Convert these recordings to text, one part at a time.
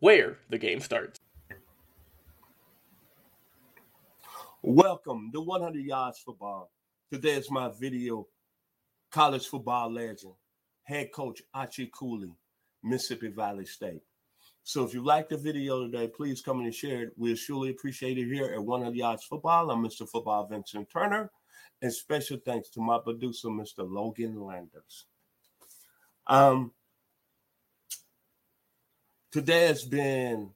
where the game starts. Welcome to 100 Yards Football. Today is my video. College football legend, head coach Archie Cooley, Mississippi Valley State. So if you like the video today, please come and share it. We'll surely appreciate it here at 100 Yards Football. I'm Mr. Football Vincent Turner. And special thanks to my producer, Mr. Logan Landers. Um, today has been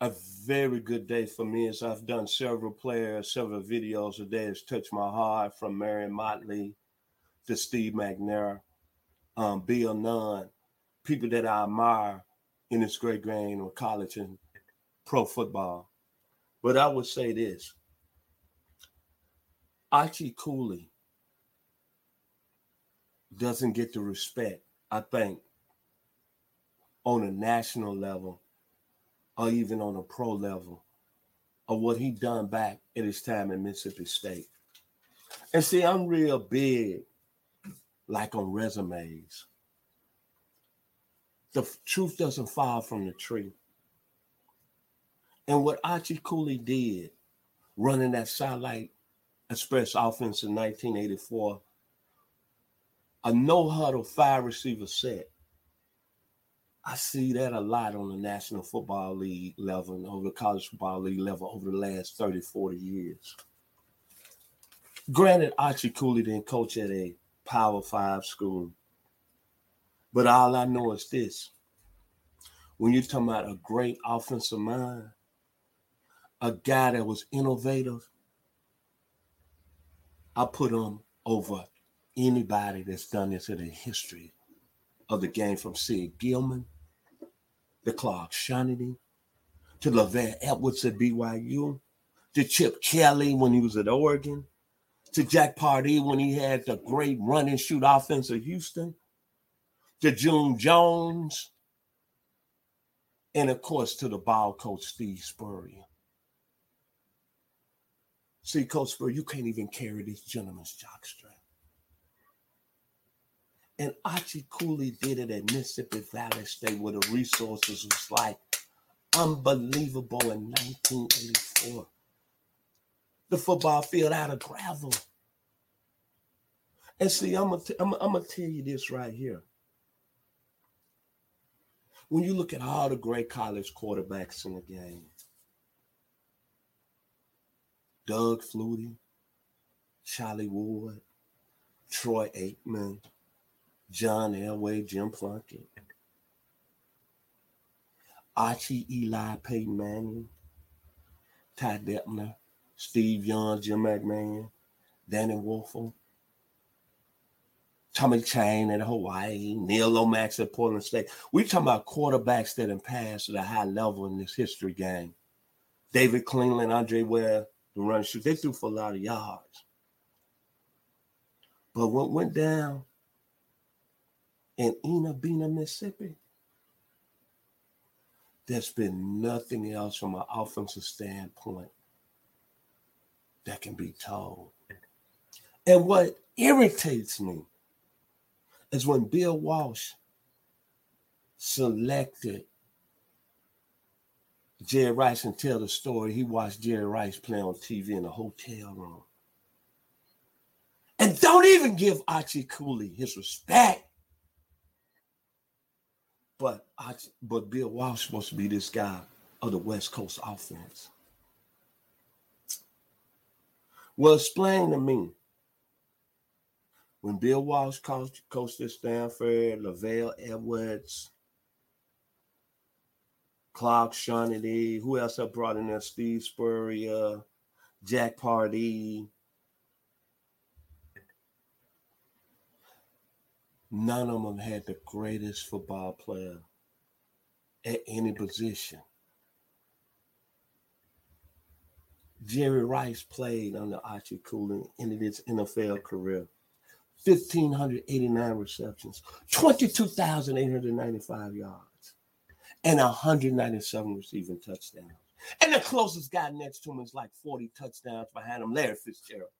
a very good day for me as I've done several players, several videos. Today has touched my heart from Marion Motley to Steve McNair, um, Bill Nunn, people that I admire in this great game of college and pro football. But I would say this Archie Cooley doesn't get the respect, I think, on a national level or even on a pro level of what he done back in his time in Mississippi State. And see, I'm real big like on resumes. The truth doesn't fall from the tree. And what Archie Cooley did running that Satellite Express offense in 1984, a no huddle five receiver set I see that a lot on the National Football League level and over the college football league level over the last 30, 40 years. Granted, Archie Cooley didn't coach at a Power Five school. But all I know is this. When you're talking about a great offensive mind, a guy that was innovative, I put him over anybody that's done this in the history of the game from Sid Gilman the Clark Shanahan, to LaVell Edwards at BYU, to Chip Kelly when he was at Oregon, to Jack Pardee when he had the great run and shoot offense of Houston, to June Jones, and of course to the ball coach Steve Spurrier. See, Coach Spurrier, you can't even carry these gentlemen's jockstrap. And Archie Cooley did it at Mississippi Valley State where the resources was like unbelievable in 1984. The football field out of gravel. And see, I'm gonna, t- I'm, I'm gonna tell you this right here. When you look at all the great college quarterbacks in the game, Doug Flutie, Charlie Ward, Troy Aikman, John Elway, Jim Plunkett, Archie Eli, Peyton Manning, Ty Detmer, Steve Young, Jim McMahon, Danny Wuerffel, Tommy Chang at Hawaii, Neil Lomax at Portland State. We're talking about quarterbacks that have passed at a high level in this history game. David Cleveland, Andre Ware, the run shoot. They threw for a lot of yards. But what went down in Enna Mississippi, there's been nothing else from an offensive standpoint that can be told. And what irritates me is when Bill Walsh selected Jerry Rice and tell the story. He watched Jerry Rice play on TV in a hotel room. And don't even give Archie Cooley his respect. But but Bill Walsh supposed to be this guy of the West Coast offense. Well, explain to me when Bill Walsh coached, coached at Stanford, LaVell Edwards, Clark Shaughey, who else I brought in there? Steve Spurrier, Jack Pardee. None of them had the greatest football player at any position. Jerry Rice played under Archie Cooley in his NFL career. 1,589 receptions, 22,895 yards, and 197 receiving touchdowns. And the closest guy next to him is like 40 touchdowns behind him, Larry Fitzgerald.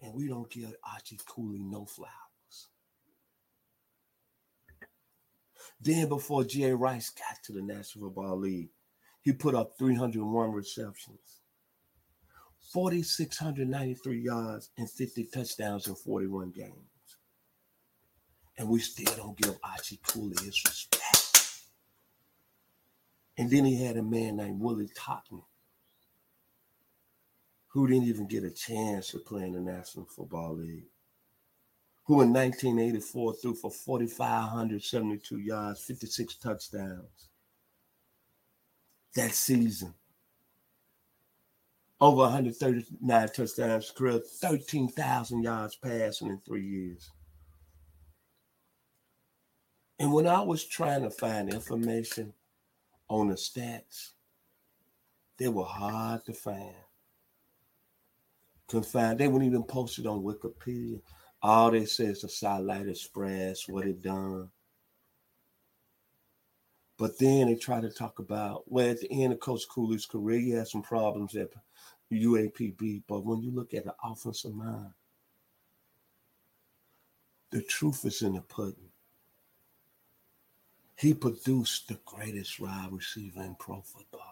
And we don't give Archie Cooley no flowers. Then before Jerry Rice got to the National Football League, he put up 301 receptions, 4,693 yards, and 50 touchdowns in 41 games. And we still don't give Archie Cooley his respect. And then he had a man named Willie Totten, who didn't even get a chance to play in the National Football League, who in 1984 threw for 4,572 yards, 56 touchdowns that season. Over 139 touchdowns, career 13,000 yards passing in three years. And when I was trying to find information on the stats, they were hard to find. Couldn't find, they weren't even posted on Wikipedia. All they say is the Satellite Express, what it done. But then they try to talk about, well, at the end of Coach Cooley's career, he had some problems at UAPB. But when you look at the offensive mind, the truth is in the pudding. He produced the greatest wide receiver in pro football.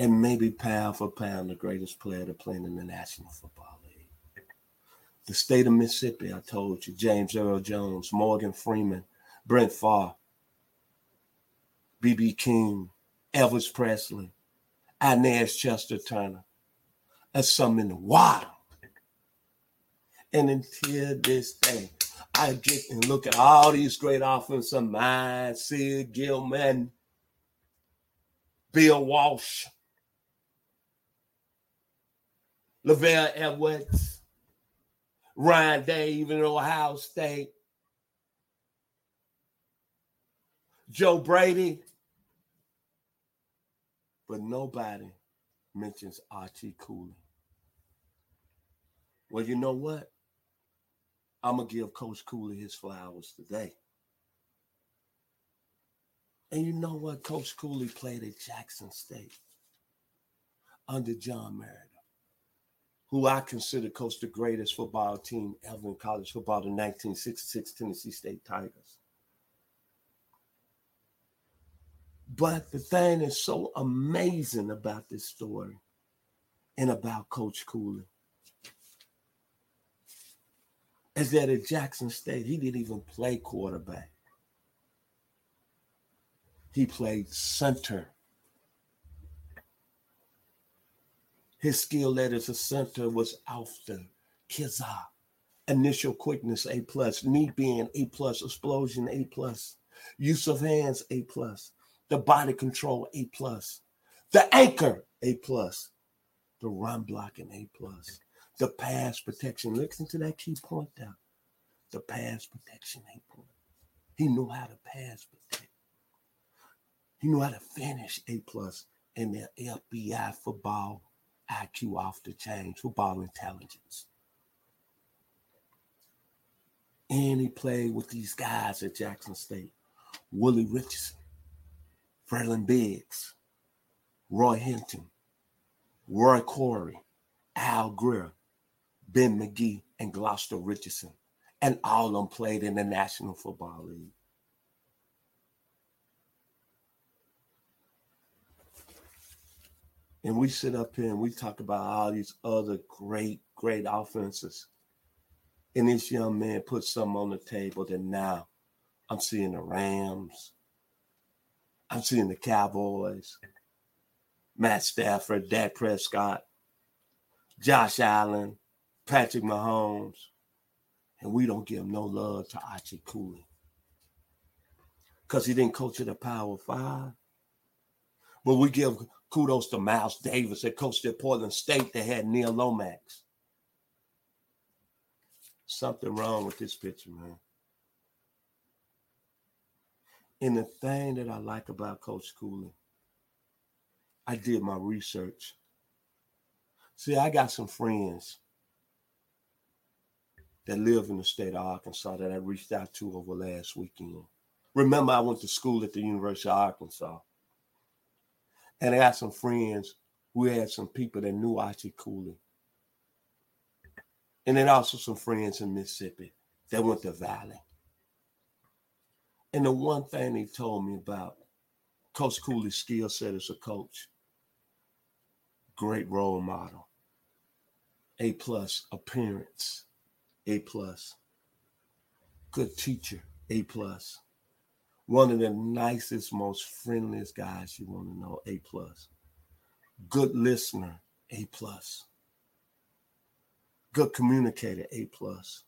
And maybe pound for pound, the greatest player to play in the National Football League. the state of Mississippi, I told you, James Earl Jones, Morgan Freeman, Brett Favre, B.B. King, Elvis Presley, Inez Chester Turner. That's something in the wild. And until this day, I get and look at all these great offensive minds, Sid Gilman, Bill Walsh, LaVell Edwards, Ryan Day, even in Ohio State. Joe Brady. But nobody mentions Archie Cooley. Well, you know what? I'm going to give Coach Cooley his flowers today. And you know what? Coach Cooley played at Jackson State under John Merritt who I consider coached the greatest football team ever in college football, the 1966 Tennessee State Tigers. But the thing that's so amazing about this story and about Coach Cooley is that at Jackson State, he didn't even play quarterback. He played center His skill letters a center was Alfter, Kizar, initial quickness A plus, knee bend A plus, explosion A plus, use of hands A plus, the body control A plus, the anchor A plus, the run blocking A plus, the pass protection. Listen to that key point there. The pass protection A plus. He knew how to pass protect. He knew how to finish A plus in the FBI football IQ off the chain, football intelligence. And he played with these guys at Jackson State Willie Richardson, Freddie Biggs, Roy Hinton, Roy Corey, Al Greer, Ben McGee, and Gloucester Richardson. And all of them played in the National Football League. And we sit up here and we talk about all these other great, great offenses. And this young man put something on the table that now I'm seeing the Rams. I'm seeing the Cowboys, Matt Stafford, Dak Prescott, Josh Allen, Patrick Mahomes, and we don't give no love to Archie Cooley because he didn't coach at the Power Five. But we give kudos to Miles Davis that coached at Portland State that had Neil Lomax. Something wrong with this picture, man. And the thing that I like about Coach Cooley, I did my research. See, I got some friends that live in the state of Arkansas that I reached out to over last weekend. Remember, I went to school at the University of Arkansas. And I got some friends who had some people that knew Archie Cooley. And then also some friends in Mississippi that went to Valley. And the one thing he told me about Coach Cooley's skill set as a coach, great role model, A plus appearance, A plus, good teacher, A plus one of the nicest, most friendliest guys you want to know, A plus. Good listener, A plus. Good communicator, A plus.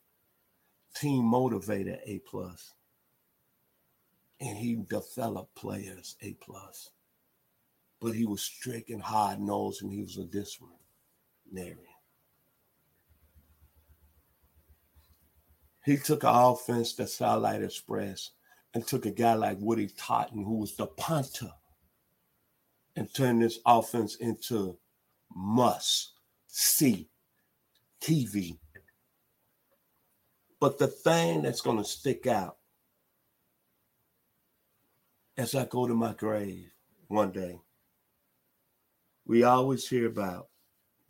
Team motivator, A plus. And he developed players, A plus. But he was strict and hard nosed, and he was a disciplinarian. He took an offense that Starlight Express and took a guy like Woody Totten, who was the punter, and turned this offense into must see TV. But the thing that's going to stick out as I go to my grave one day, we always hear about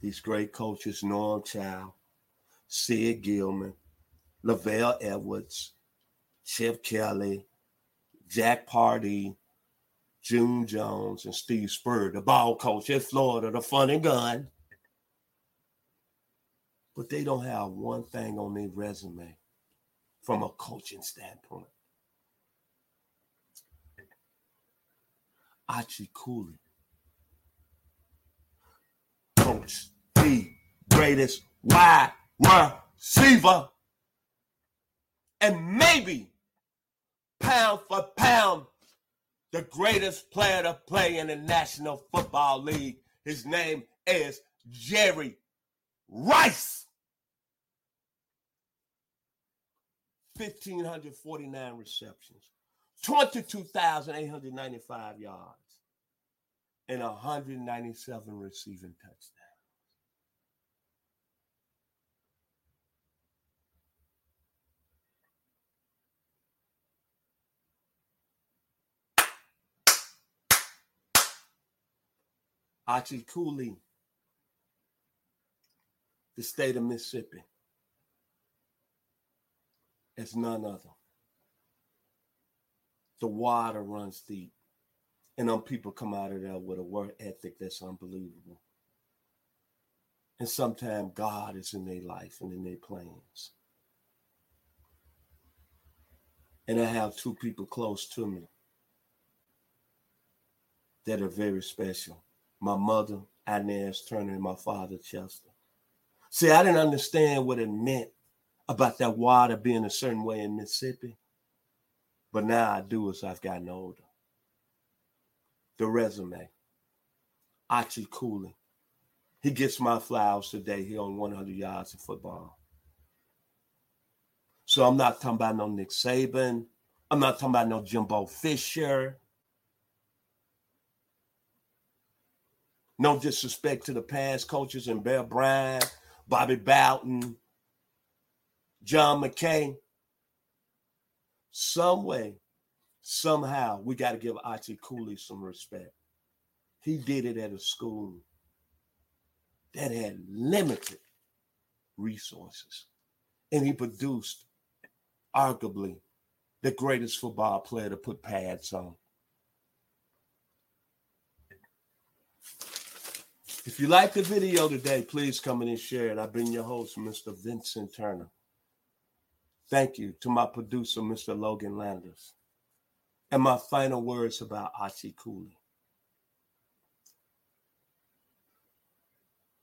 these great coaches, Norm Chow, Sid Gilman, LaVell Edwards, Chip Kelly, Jack Pardee, June Jones, and Steve Spurrier, the ball coach at Florida, the fun and gun. But they don't have one thing on their resume from a coaching standpoint. Archie Cooley, coach the greatest wide receiver, and maybe pound for pound, the greatest player to play in the National Football League. His name is Jerry Rice. 1,549 receptions, 22,895 yards, and 197 receiving touchdowns. Archie Cooley, the state of Mississippi, as none other. The water runs deep, and them people come out of there with a work ethic that's unbelievable. And sometimes God is in their life and in their plans. And I have two people close to me that are very special my mother, Inez Turner, and my father, Chester. See, I didn't understand what it meant about that water being a certain way in Mississippi. But now I do as I've gotten older. The resume. Archie Cooley. He gets my flowers today. He on 100 yards of football. So I'm not talking about no Nick Saban. I'm not talking about no Jimbo Fisher. No disrespect to the past coaches and Bear Bryant, Bobby Bowden, John McKay. Some way, somehow, we got to give Archie Cooley some respect. He did it at a school that had limited resources, and he produced arguably the greatest football player to put pads on. If you like the video today, please come in and share it. I've been your host, Mr. Vincent Turner. Thank you to my producer, Mr. Logan Landers. And my final words about Archie Cooley.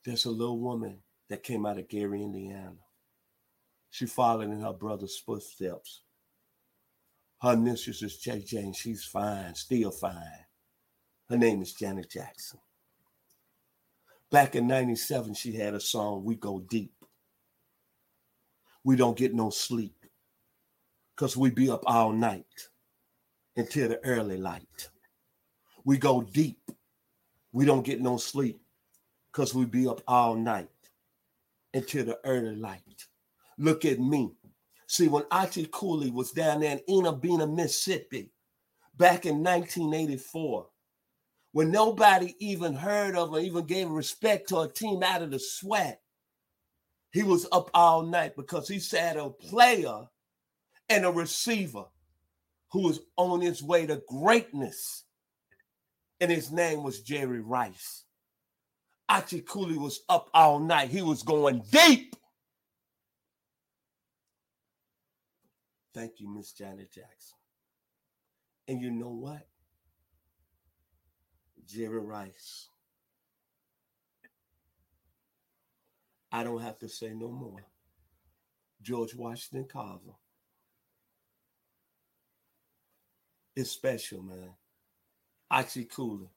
There's a little woman that came out of Gary, Indiana. She followed in her brother's footsteps. Her initials is JJ, and she's fine, still fine. Her name is Janet Jackson. Back in 97, she had a song, We Go Deep. We don't get no sleep because we be up all night until the early light. We go deep. We don't get no sleep because we be up all night until the early light. Look at me. See, when Archie Cooley was down there in Enna Mississippi, back in 1984, when nobody even heard of or even gave respect to a team out of the SWAC. He was up all night because he said a player and a receiver who was on his way to greatness. And his name was Jerry Rice. Cooley was up all night. He was going deep. Thank you, Miss Janet Jackson. And you know what? Jerry Rice. I don't have to say no more. George Washington Carver. It's special, man. Archie Cooley.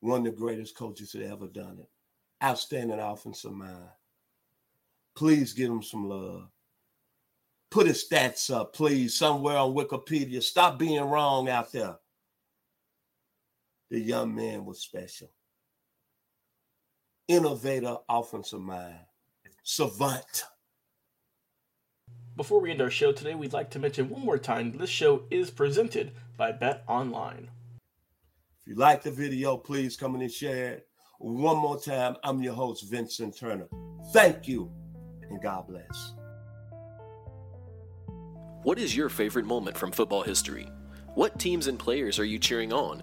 One of the greatest coaches that ever done it. Outstanding offensive mind. Please give him some love. Put his stats up, please, somewhere on Wikipedia. Stop being wrong out there the young man was special. Innovator, offensive mind, savant. Before we end our show today, we'd like to mention one more time this show is presented by Bet Online. If you like the video, please come in and share it. One more time, I'm your host, Vincent Turner. Thank you, and God bless. What is your favorite moment from football history? What teams and players are you cheering on?